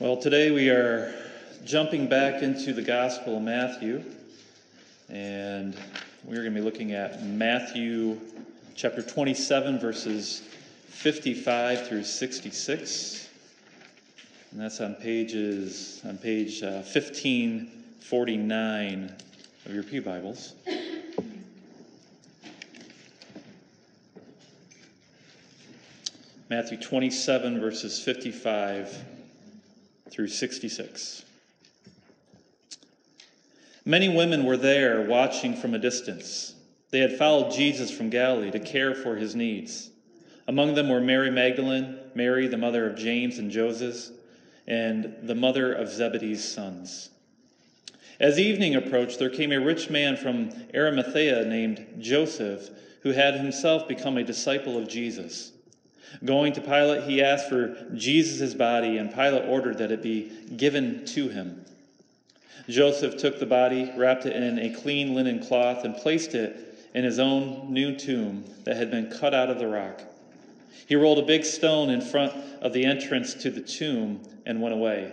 Well, today we are jumping back into the Gospel of Matthew, and we're going to be looking at Matthew chapter 27, verses 55 through 66. And that's on pages on page uh, 1549 of your Pew Bibles. Matthew 27, verses 55 through 66. Many women were there watching from a distance. They had followed Jesus from Galilee to care for his needs. Among them were Mary Magdalene, Mary, the mother of James and Joseph, and the mother of Zebedee's sons. As evening approached, there came a rich man from Arimathea named Joseph, who had himself become a disciple of Jesus. Going to Pilate, he asked for Jesus' body, and Pilate ordered that it be given to him. Joseph took the body, wrapped it in a clean linen cloth, and placed it in his own new tomb that had been cut out of the rock. He rolled a big stone in front of the entrance to the tomb and went away.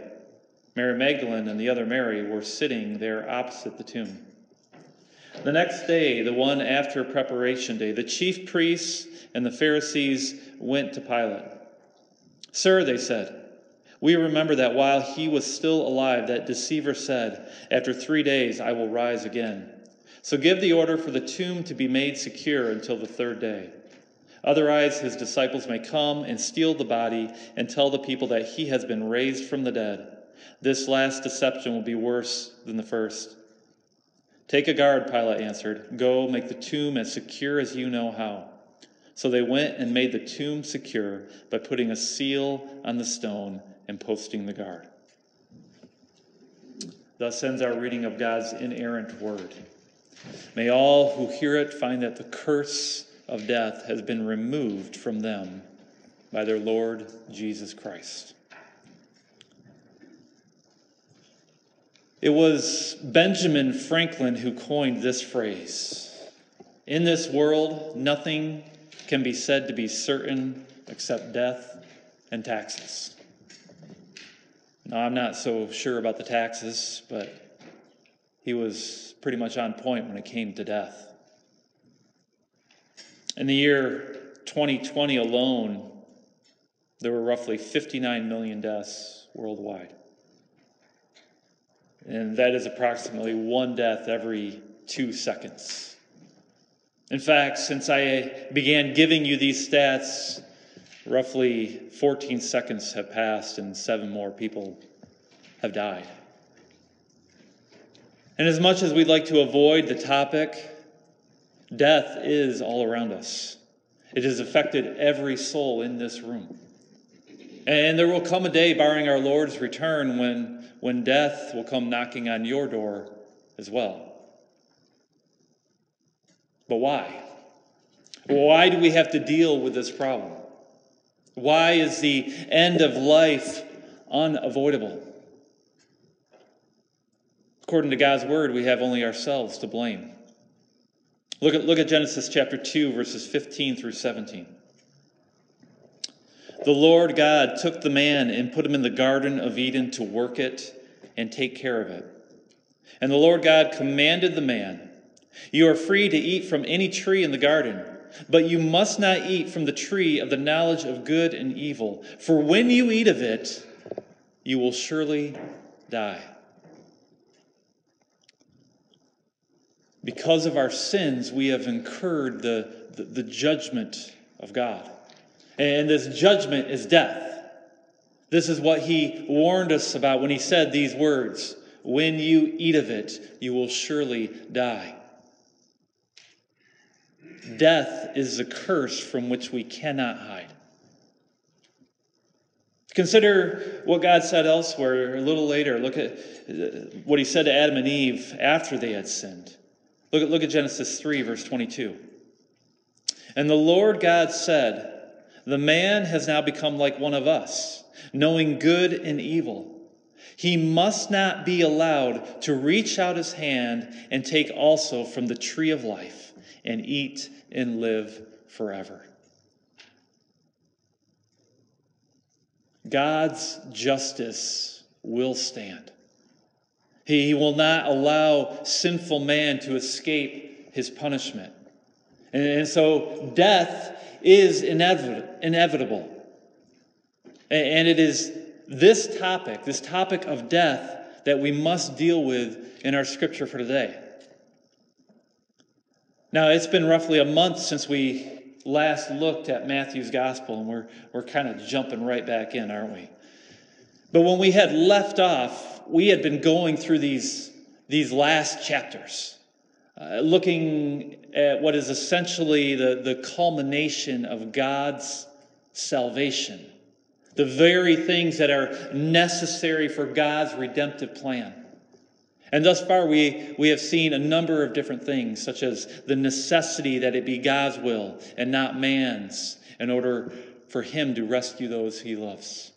Mary Magdalene and the other Mary were sitting there opposite the tomb. The next day, the one after preparation day, the chief priests and the Pharisees went to Pilate. Sir, they said, we remember that while he was still alive, that deceiver said, After three days I will rise again. So give the order for the tomb to be made secure until the third day. Otherwise, his disciples may come and steal the body and tell the people that he has been raised from the dead. This last deception will be worse than the first. Take a guard, Pilate answered. Go make the tomb as secure as you know how. So they went and made the tomb secure by putting a seal on the stone and posting the guard. Thus ends our reading of God's inerrant word. May all who hear it find that the curse of death has been removed from them by their Lord Jesus Christ. It was Benjamin Franklin who coined this phrase In this world, nothing can be said to be certain except death and taxes. Now, I'm not so sure about the taxes, but he was pretty much on point when it came to death. In the year 2020 alone, there were roughly 59 million deaths worldwide. And that is approximately one death every two seconds. In fact, since I began giving you these stats, roughly 14 seconds have passed and seven more people have died. And as much as we'd like to avoid the topic, death is all around us. It has affected every soul in this room. And there will come a day, barring our Lord's return, when, when death will come knocking on your door as well. But why? Why do we have to deal with this problem? Why is the end of life unavoidable? According to God's word, we have only ourselves to blame. Look at, look at Genesis chapter 2, verses 15 through 17. The Lord God took the man and put him in the Garden of Eden to work it and take care of it. And the Lord God commanded the man, You are free to eat from any tree in the garden, but you must not eat from the tree of the knowledge of good and evil, for when you eat of it, you will surely die. Because of our sins, we have incurred the, the, the judgment of God. And this judgment is death. This is what he warned us about when he said these words When you eat of it, you will surely die. Death is a curse from which we cannot hide. Consider what God said elsewhere a little later. Look at uh, what he said to Adam and Eve after they had sinned. Look at, look at Genesis 3, verse 22. And the Lord God said, the man has now become like one of us, knowing good and evil. He must not be allowed to reach out his hand and take also from the tree of life and eat and live forever. God's justice will stand. He will not allow sinful man to escape his punishment. And, so death is inevitable. And it is this topic, this topic of death, that we must deal with in our scripture for today. Now, it's been roughly a month since we last looked at Matthew's gospel, and we're, we're kind of jumping right back in, aren't we? But when we had left off, we had been going through these, these last chapters, uh, looking at what is essentially the, the culmination of God's salvation, the very things that are necessary for God's redemptive plan. And thus far, we, we have seen a number of different things, such as the necessity that it be God's will and not man's, in order for Him to rescue those He loves.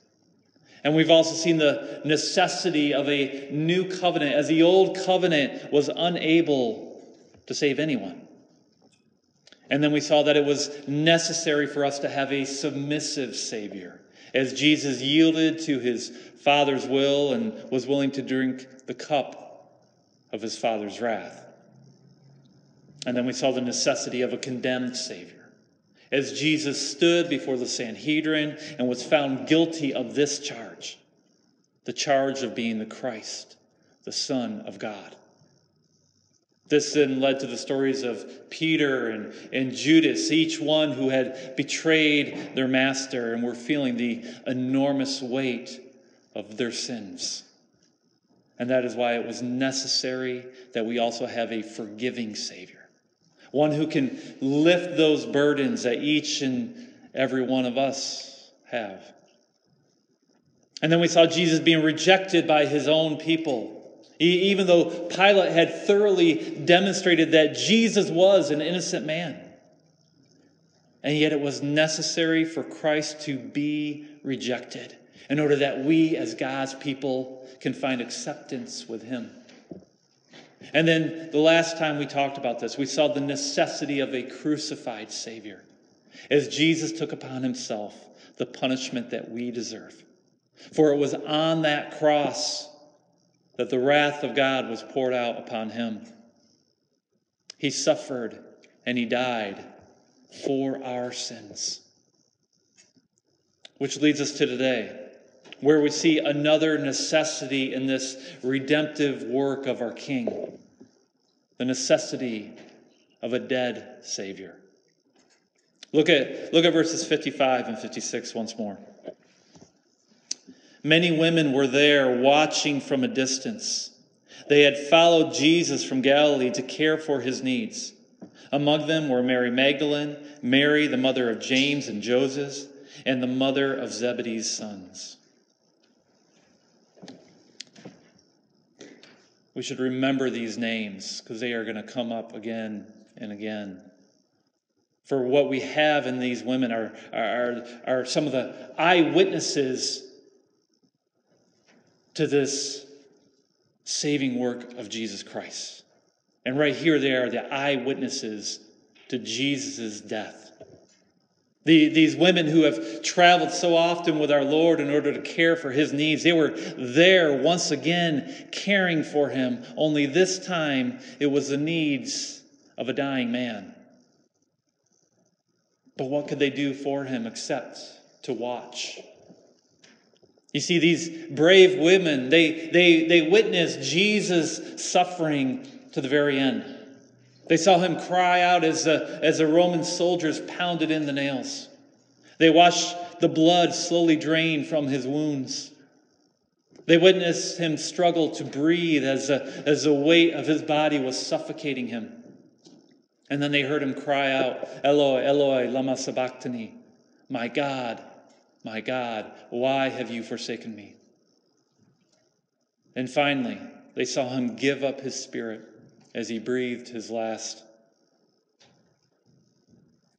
And we've also seen the necessity of a new covenant, as the old covenant was unable to save anyone. And then we saw that it was necessary for us to have a submissive Savior, as Jesus yielded to his Father's will and was willing to drink the cup of his Father's wrath. And then we saw the necessity of a condemned Savior as Jesus stood before the Sanhedrin and was found guilty of this charge the charge of being the Christ, the Son of God. This then led to the stories of Peter and, and Judas, each one who had betrayed their master and were feeling the enormous weight of their sins. And that is why it was necessary that we also have a forgiving Savior one who can lift those burdens that each and every one of us have. And then we saw Jesus being rejected by his own people. Even though Pilate had thoroughly demonstrated that Jesus was an innocent man. And yet it was necessary for Christ to be rejected in order that we, as God's people, can find acceptance with him. And then the last time we talked about this, we saw the necessity of a crucified Savior as Jesus took upon himself the punishment that we deserve. For it was on that cross that the wrath of God was poured out upon him. He suffered and he died for our sins. Which leads us to today where we see another necessity in this redemptive work of our King the necessity of a dead Savior. Look at, look at verses 55 and 56 once more. Many women were there watching from a distance. They had followed Jesus from Galilee to care for his needs. Among them were Mary Magdalene, Mary, the mother of James and Joseph, and the mother of Zebedee's sons. We should remember these names because they are going to come up again and again. For what we have in these women are, are, are some of the eyewitnesses to this saving work of Jesus Christ. And right here, they are the eyewitnesses to Jesus' death. The, these women who have traveled so often with our Lord in order to care for his needs, they were there once again caring for him, only this time it was the needs of a dying man. But what could they do for him except to watch? You see, these brave women, they, they, they witnessed Jesus suffering to the very end. They saw him cry out as the, as the Roman soldiers pounded in the nails. They watched the blood slowly drain from his wounds. They witnessed him struggle to breathe as, the, as the weight of his body was suffocating him. And then they heard him cry out, Eloi, Eloi, lama sabachthani. My God, my God, why have you forsaken me? And finally, they saw him give up his spirit as he breathed his last.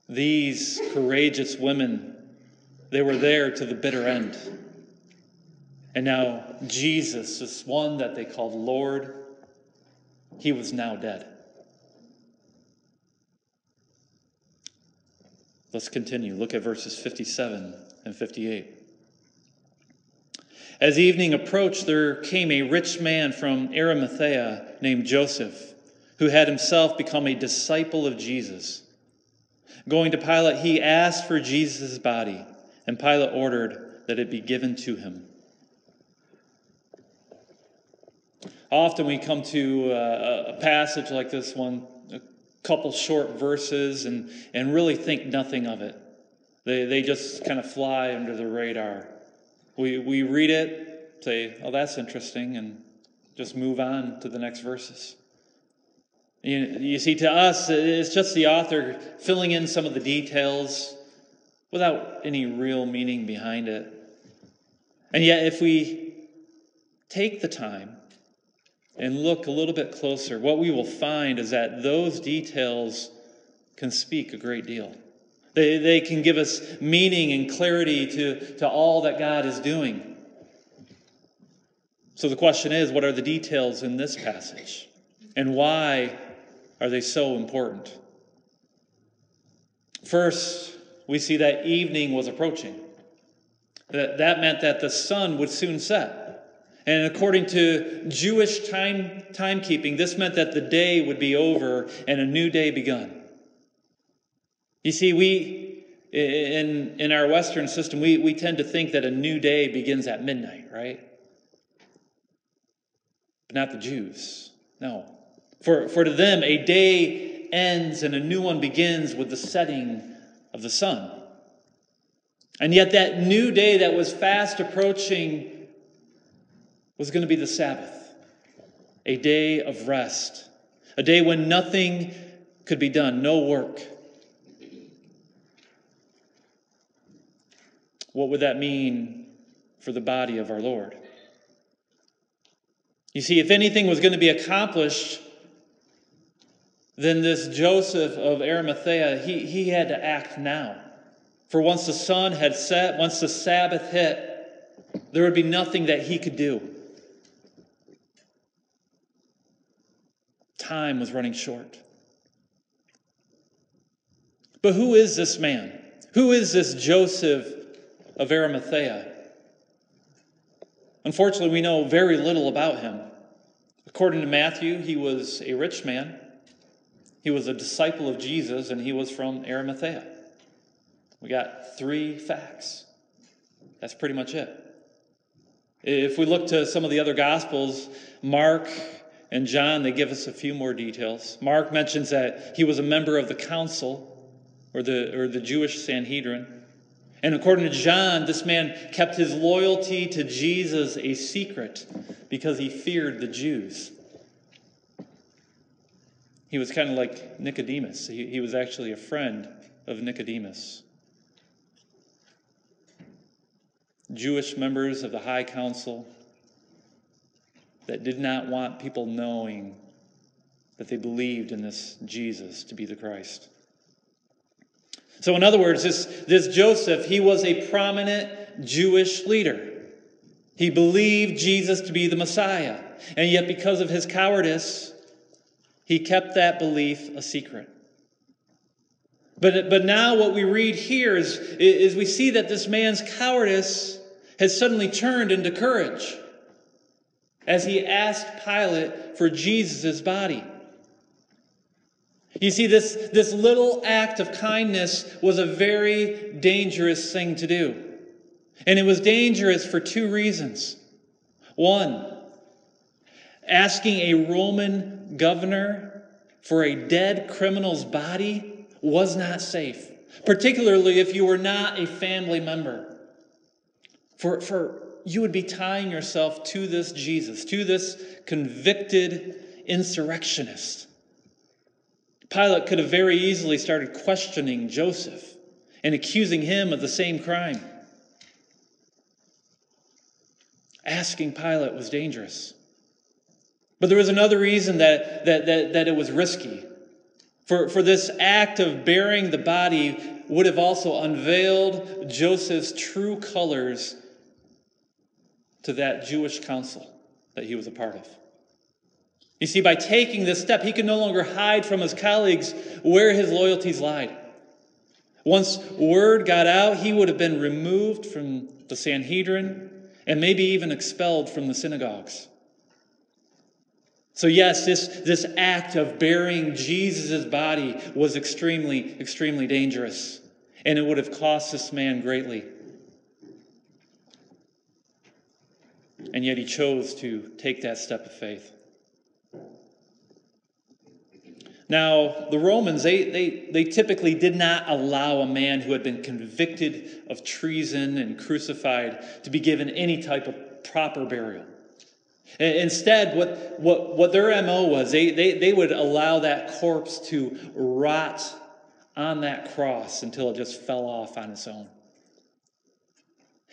These courageous women, they were there to the bitter end. And now Jesus, this one that they called Lord, he was now dead. Let's continue. Look at verses 57 and 58. As evening approached, there came a rich man from Arimathea named Joseph, who had himself become a disciple of Jesus. Going to Pilate, he asked for Jesus' body, and Pilate ordered that it be given to him. Often we come to uh, a passage like this one, a couple short verses, and, and really think nothing of it. They, they just kind of fly under the radar. We, we read it, say, oh, that's interesting, and just move on to the next verses. You, you see, to us, it's just the author filling in some of the details without any real meaning behind it. And yet, if we take the time and look a little bit closer, what we will find is that those details can speak a great deal. They, they can give us meaning and clarity to, to all that God is doing. So the question is what are the details in this passage? And why are they so important? First, we see that evening was approaching. That, that meant that the sun would soon set. And according to Jewish time timekeeping, this meant that the day would be over and a new day begun. You see, we, in, in our Western system, we, we tend to think that a new day begins at midnight, right? But not the Jews. No. For, for to them, a day ends and a new one begins with the setting of the sun. And yet, that new day that was fast approaching was going to be the Sabbath, a day of rest, a day when nothing could be done, no work. What would that mean for the body of our Lord? You see, if anything was going to be accomplished, then this Joseph of Arimathea, he, he had to act now. For once the sun had set, once the Sabbath hit, there would be nothing that he could do. Time was running short. But who is this man? Who is this Joseph of Arimathea. Unfortunately, we know very little about him. According to Matthew, he was a rich man, he was a disciple of Jesus, and he was from Arimathea. We got three facts. That's pretty much it. If we look to some of the other Gospels, Mark and John, they give us a few more details. Mark mentions that he was a member of the council or the, or the Jewish Sanhedrin. And according to John, this man kept his loyalty to Jesus a secret because he feared the Jews. He was kind of like Nicodemus, he, he was actually a friend of Nicodemus. Jewish members of the High Council that did not want people knowing that they believed in this Jesus to be the Christ. So, in other words, this, this Joseph, he was a prominent Jewish leader. He believed Jesus to be the Messiah. And yet, because of his cowardice, he kept that belief a secret. But, but now, what we read here is, is we see that this man's cowardice has suddenly turned into courage as he asked Pilate for Jesus' body. You see, this, this little act of kindness was a very dangerous thing to do. And it was dangerous for two reasons. One, asking a Roman governor for a dead criminal's body was not safe, particularly if you were not a family member. For, for you would be tying yourself to this Jesus, to this convicted insurrectionist. Pilate could have very easily started questioning Joseph and accusing him of the same crime. Asking Pilate was dangerous. But there was another reason that, that, that, that it was risky. For, for this act of burying the body would have also unveiled Joseph's true colors to that Jewish council that he was a part of. You see, by taking this step, he could no longer hide from his colleagues where his loyalties lied. Once word got out, he would have been removed from the Sanhedrin, and maybe even expelled from the synagogues. So, yes, this, this act of burying Jesus' body was extremely, extremely dangerous, and it would have cost this man greatly. And yet he chose to take that step of faith. Now, the Romans, they, they, they typically did not allow a man who had been convicted of treason and crucified to be given any type of proper burial. Instead, what, what, what their MO was, they, they, they would allow that corpse to rot on that cross until it just fell off on its own.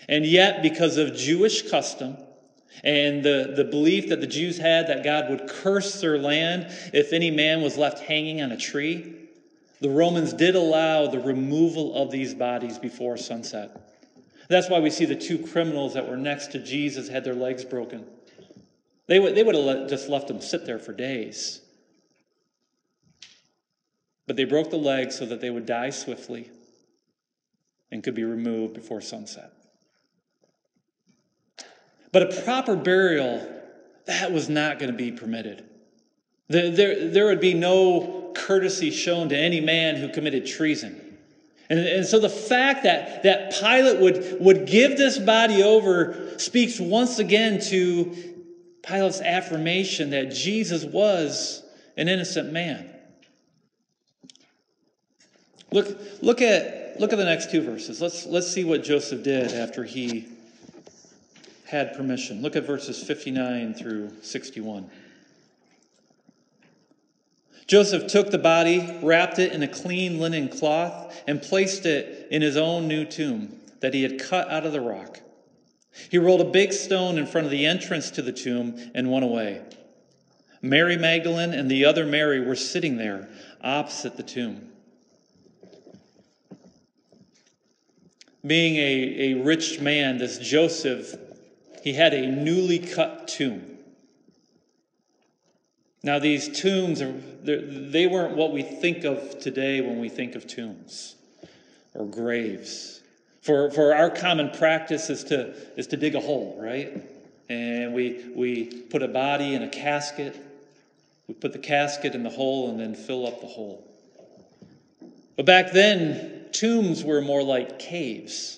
And yet, because of Jewish custom, and the, the belief that the Jews had that God would curse their land if any man was left hanging on a tree, the Romans did allow the removal of these bodies before sunset. That's why we see the two criminals that were next to Jesus had their legs broken. They would, they would have just left them sit there for days. But they broke the legs so that they would die swiftly and could be removed before sunset. But a proper burial, that was not going to be permitted. There, there, there would be no courtesy shown to any man who committed treason. And, and so the fact that, that Pilate would, would give this body over speaks once again to Pilate's affirmation that Jesus was an innocent man. Look, look, at, look at the next two verses. Let's, let's see what Joseph did after he had permission. Look at verses 59 through 61. Joseph took the body, wrapped it in a clean linen cloth, and placed it in his own new tomb that he had cut out of the rock. He rolled a big stone in front of the entrance to the tomb and went away. Mary Magdalene and the other Mary were sitting there opposite the tomb. Being a, a rich man, this Joseph he had a newly cut tomb. Now, these tombs, are, they weren't what we think of today when we think of tombs or graves. For, for our common practice is to, is to dig a hole, right? And we, we put a body in a casket. We put the casket in the hole and then fill up the hole. But back then, tombs were more like caves.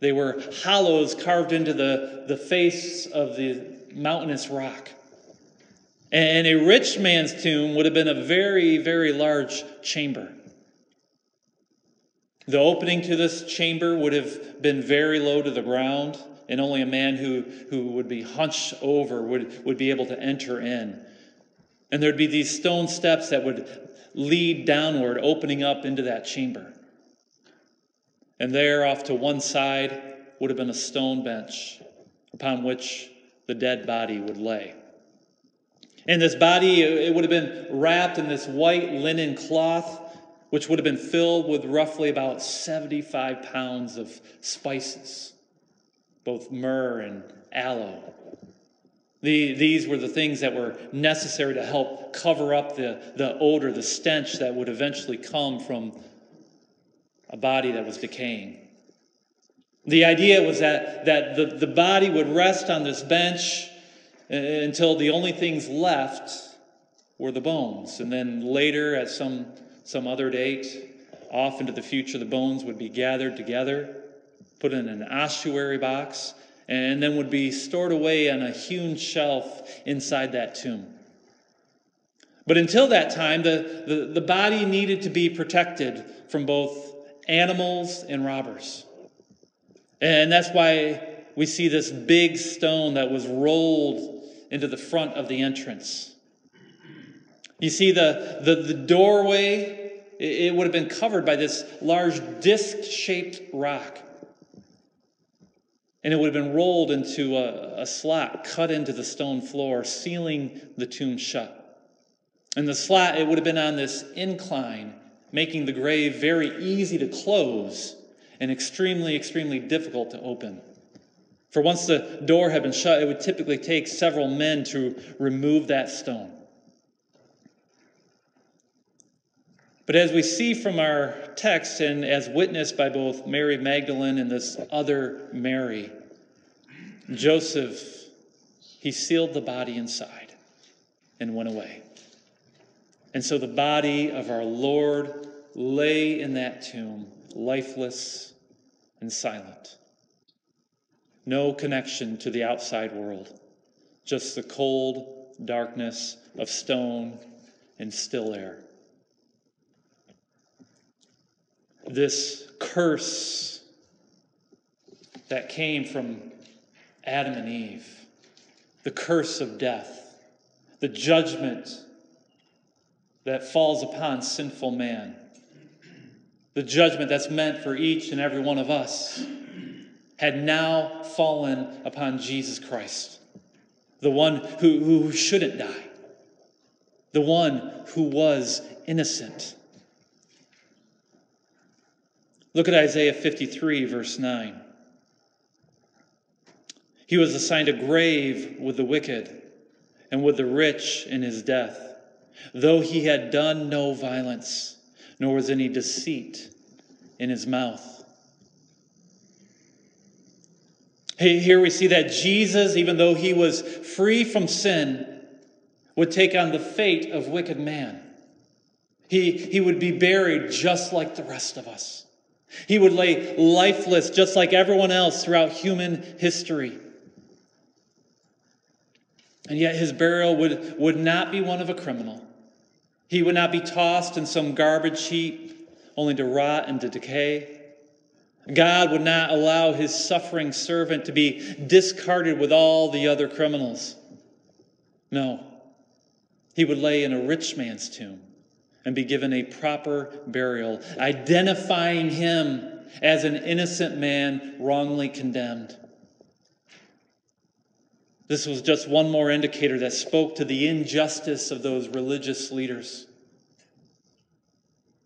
They were hollows carved into the, the face of the mountainous rock. And a rich man's tomb would have been a very, very large chamber. The opening to this chamber would have been very low to the ground, and only a man who, who would be hunched over would, would be able to enter in. And there'd be these stone steps that would lead downward, opening up into that chamber. And there, off to one side, would have been a stone bench upon which the dead body would lay. And this body, it would have been wrapped in this white linen cloth, which would have been filled with roughly about 75 pounds of spices, both myrrh and aloe. The, these were the things that were necessary to help cover up the, the odor, the stench that would eventually come from a body that was decaying. The idea was that, that the, the body would rest on this bench uh, until the only things left were the bones. And then later, at some, some other date, off into the future, the bones would be gathered together, put in an ossuary box, and then would be stored away on a hewn shelf inside that tomb. But until that time, the, the, the body needed to be protected from both animals and robbers. And that's why we see this big stone that was rolled into the front of the entrance. You see, the, the, the doorway, it, would have been covered by this large disc shaped rock. And it would have been rolled into a, a slot cut into the stone floor, sealing the tomb shut. And the slot, it would have been on this incline making the grave very easy to close and extremely, extremely difficult to open. For once the door had been shut, it would typically take several men to remove that stone. But as we see from our text, and as witnessed by both Mary Magdalene and this other Mary, Joseph, he sealed the body inside and went away. And so the body of our Lord lay in that tomb, lifeless and silent. No connection to the outside world, just the cold darkness of stone and still air. This curse that came from Adam and Eve, the curse of death, the judgment that falls upon sinful man, the judgment that's meant for each and every one of us, had now fallen upon Jesus Christ, the one who, who shouldn't die, the one who was innocent. Look at Isaiah 53, verse 9. He was assigned a grave with the wicked and with the rich in his death, though he had done no violence, nor was any deceit in his mouth. Here we see that Jesus, even though he was free from sin, would take on the fate of wicked man. He, he would be buried just like the rest of us. He would lay lifeless just like everyone else throughout human history. And yet his burial would, would not be one of a criminal. He would not be tossed in some garbage heap only to rot and to decay. God would not allow his suffering servant to be discarded with all the other criminals. No, he would lay in a rich man's tomb and be given a proper burial, identifying him as an innocent man wrongly condemned. This was just one more indicator that spoke to the injustice of those religious leaders,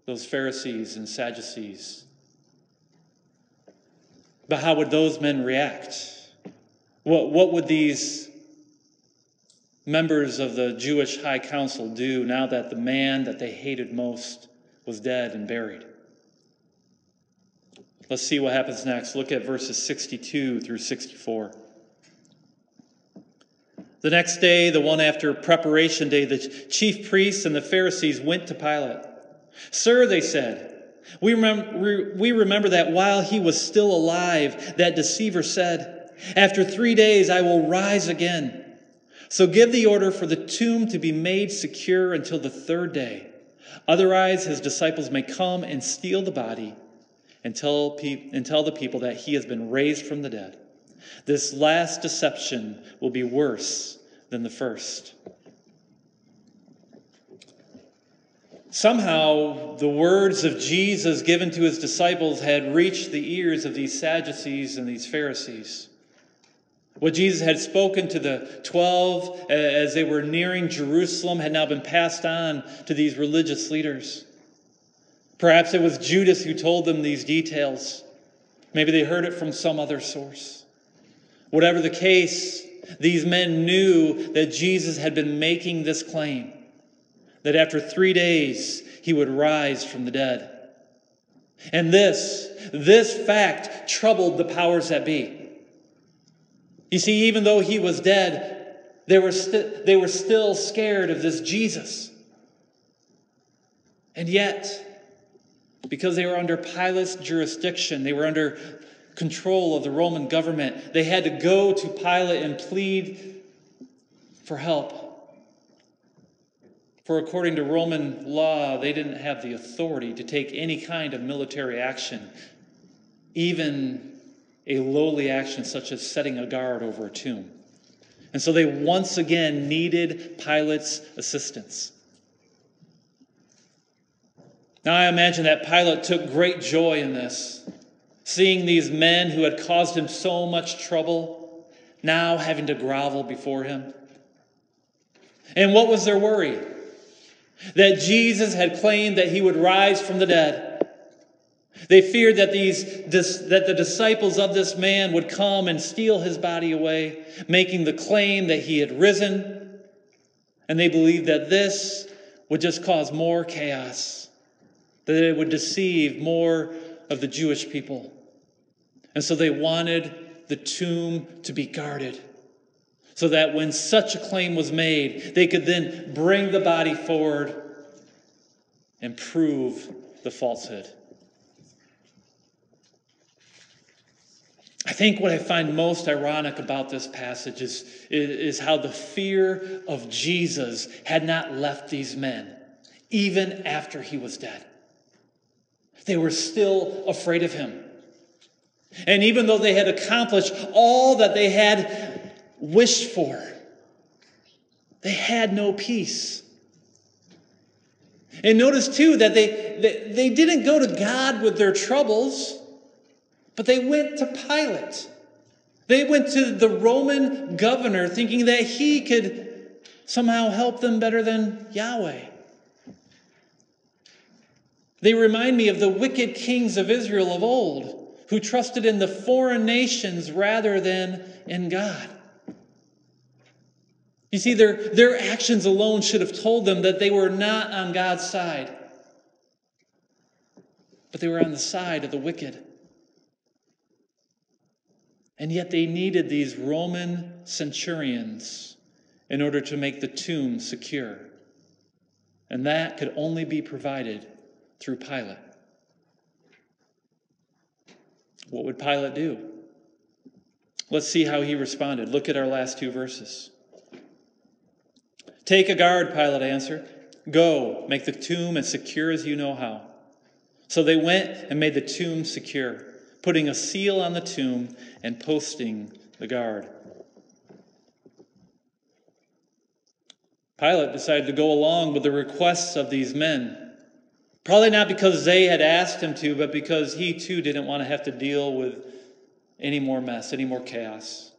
those Pharisees and Sadducees. But how would those men react? What, what would these members of the Jewish high council do now that the man that they hated most was dead and buried? Let's see what happens next. Look at verses 62 through 64. The next day, the one after preparation day, the chief priests and the Pharisees went to Pilate. Sir, they said, we remember, we remember that while he was still alive, that deceiver said, After three days I will rise again. So give the order for the tomb to be made secure until the third day. Otherwise, his disciples may come and steal the body and tell, pe- and tell the people that he has been raised from the dead. This last deception will be worse than the first. Somehow, the words of Jesus given to his disciples had reached the ears of these Sadducees and these Pharisees. What Jesus had spoken to the 12 as they were nearing Jerusalem had now been passed on to these religious leaders. Perhaps it was Judas who told them these details. Maybe they heard it from some other source. Whatever the case, these men knew that Jesus had been making this claim that after three days he would rise from the dead. And this, this fact troubled the powers that be. You see, even though he was dead, they were, st- they were still scared of this Jesus. And yet, because they were under Pilate's jurisdiction, they were under control of the Roman government, they had to go to Pilate and plead for help. For according to Roman law, they didn't have the authority to take any kind of military action, even a lowly action such as setting a guard over a tomb. And so they once again needed Pilate's assistance. Now I imagine that Pilate took great joy in this, seeing these men who had caused him so much trouble now having to grovel before him. And what was their worry? that Jesus had claimed that he would rise from the dead. They feared that, these, that the disciples of this man would come and steal his body away, making the claim that he had risen. And they believed that this would just cause more chaos, that it would deceive more of the Jewish people. And so they wanted the tomb to be guarded so that when such a claim was made, they could then bring the body forward and prove the falsehood. I think what I find most ironic about this passage is, is, how the fear of Jesus had not left these men, even after he was dead. They were still afraid of him. And even though they had accomplished all that they had wished for, they had no peace. And notice too that they, they, they didn't go to God with their troubles. But they went to Pilate. They went to the Roman governor thinking that he could somehow help them better than Yahweh. They remind me of the wicked kings of Israel of old who trusted in the foreign nations rather than in God. You see, their, their actions alone should have told them that they were not on God's side, but they were on the side of the wicked. And yet they needed these Roman centurions in order to make the tomb secure. And that could only be provided through Pilate. What would Pilate do? Let's see how he responded. Look at our last two verses. Take a guard, Pilate answered. Go, make the tomb as secure as you know how. So they went and made the tomb secure putting a seal on the tomb and posting the guard. Pilate decided to go along with the requests of these men. Probably not because they had asked him to, but because he too didn't want to have to deal with any more mess, any more chaos.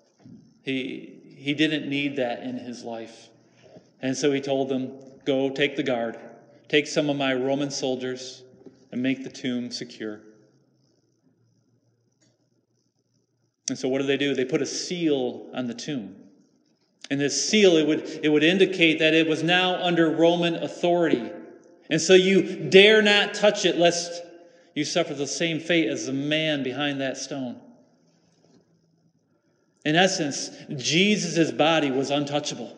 He, he didn't need that in his life. And so he told them, Go take the guard, take some of my Roman soldiers, and make the tomb secure. And so what do they do? They put a seal on the tomb. And this seal, it would, it would indicate that it was now under Roman authority. And so you dare not touch it lest you suffer the same fate as the man behind that stone. In essence, Jesus' body was untouchable.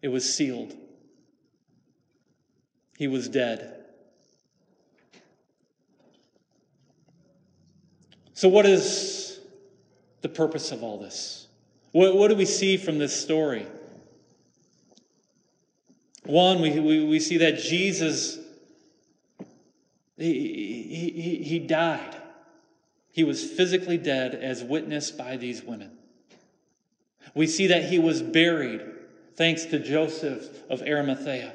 It was sealed. He was dead. So, what is the purpose of all this? What, what do we see from this story? One, we, we, we see that Jesus, he, he, he died. He was physically dead as witnessed by these women. We see that he was buried thanks to Joseph of Arimathea.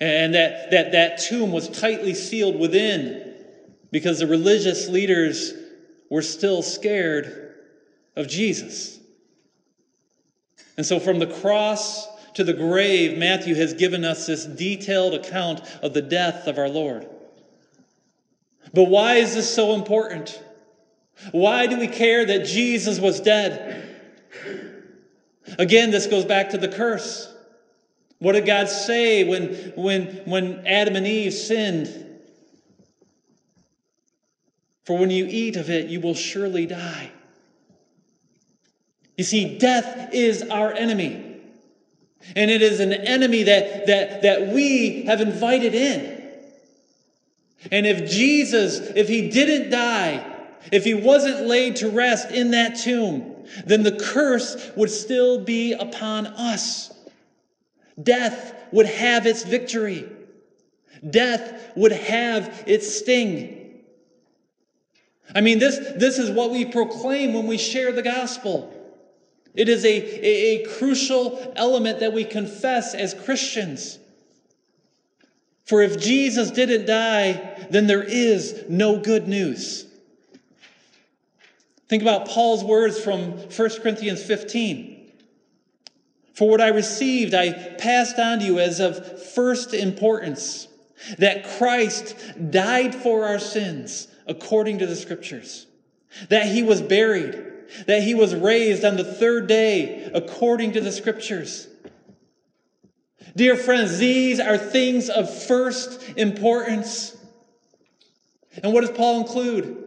And that, that, that tomb was tightly sealed within because the religious leaders were still scared of Jesus. And so, from the cross to the grave, Matthew has given us this detailed account of the death of our Lord. But why is this so important? Why do we care that Jesus was dead? Again, this goes back to the curse. What did God say when, when, when Adam and Eve sinned? For when you eat of it, you will surely die. You see, death is our enemy. And it is an enemy that, that, that we have invited in. And if Jesus, if he didn't die, if he wasn't laid to rest in that tomb, then the curse would still be upon us. Death would have its victory. Death would have its sting. I mean, this, this is what we proclaim when we share the gospel. It is a, a, a crucial element that we confess as Christians. For if Jesus didn't die, then there is no good news. Think about Paul's words from 1 Corinthians 15. For what I received, I passed on to you as of first importance that Christ died for our sins according to the scriptures, that he was buried, that he was raised on the third day according to the scriptures. Dear friends, these are things of first importance. And what does Paul include?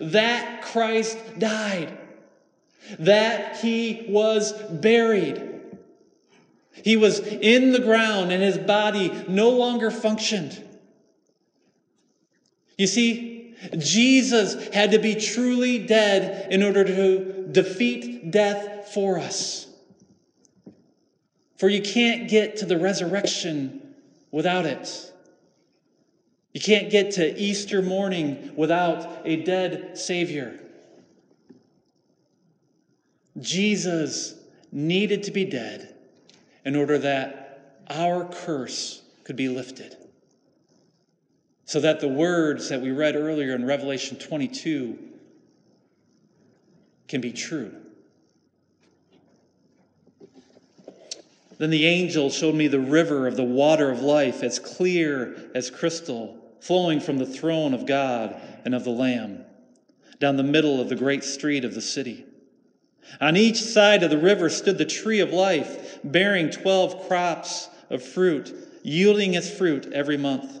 That Christ died, that he was buried. He was in the ground and his body no longer functioned. You see, Jesus had to be truly dead in order to defeat death for us. For you can't get to the resurrection without it. You can't get to Easter morning without a dead Savior. Jesus needed to be dead in order that our curse could be lifted. So that the words that we read earlier in Revelation 22 can be true. Then the angel showed me the river of the water of life, as clear as crystal, flowing from the throne of God and of the Lamb, down the middle of the great street of the city. On each side of the river stood the tree of life, bearing twelve crops of fruit, yielding its fruit every month.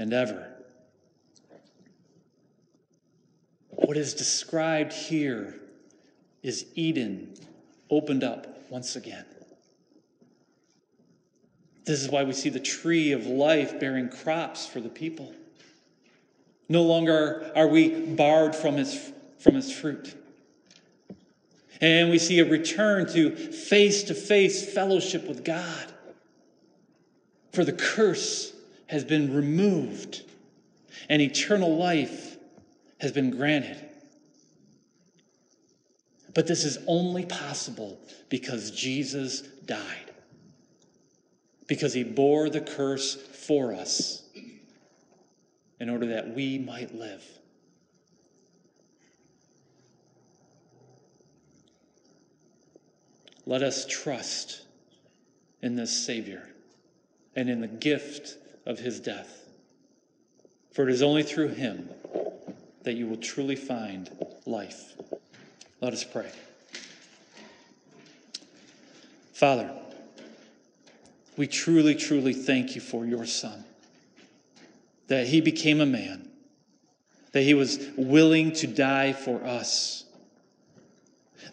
and ever. What is described here is Eden opened up once again. This is why we see the tree of life bearing crops for the people. No longer are we barred from its, from its fruit. And we see a return to face to face fellowship with God. For the curse has been removed and eternal life has been granted. But this is only possible because Jesus died because he bore the curse for us in order that we might live. Let us trust in this Savior and in the gift of his death. For it is only through him that you will truly find life. Let us pray. Father, we truly, truly thank you for your Son, that he became a man, that he was willing to die for us,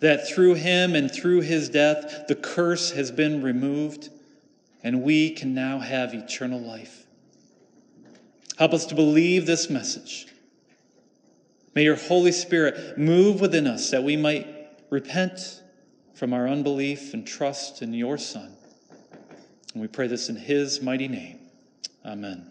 that through him and through his death, the curse has been removed, and we can now have eternal life. Help us to believe this message. May your Holy Spirit move within us that we might repent from our unbelief and trust in your Son. And we pray this in his mighty name. Amen.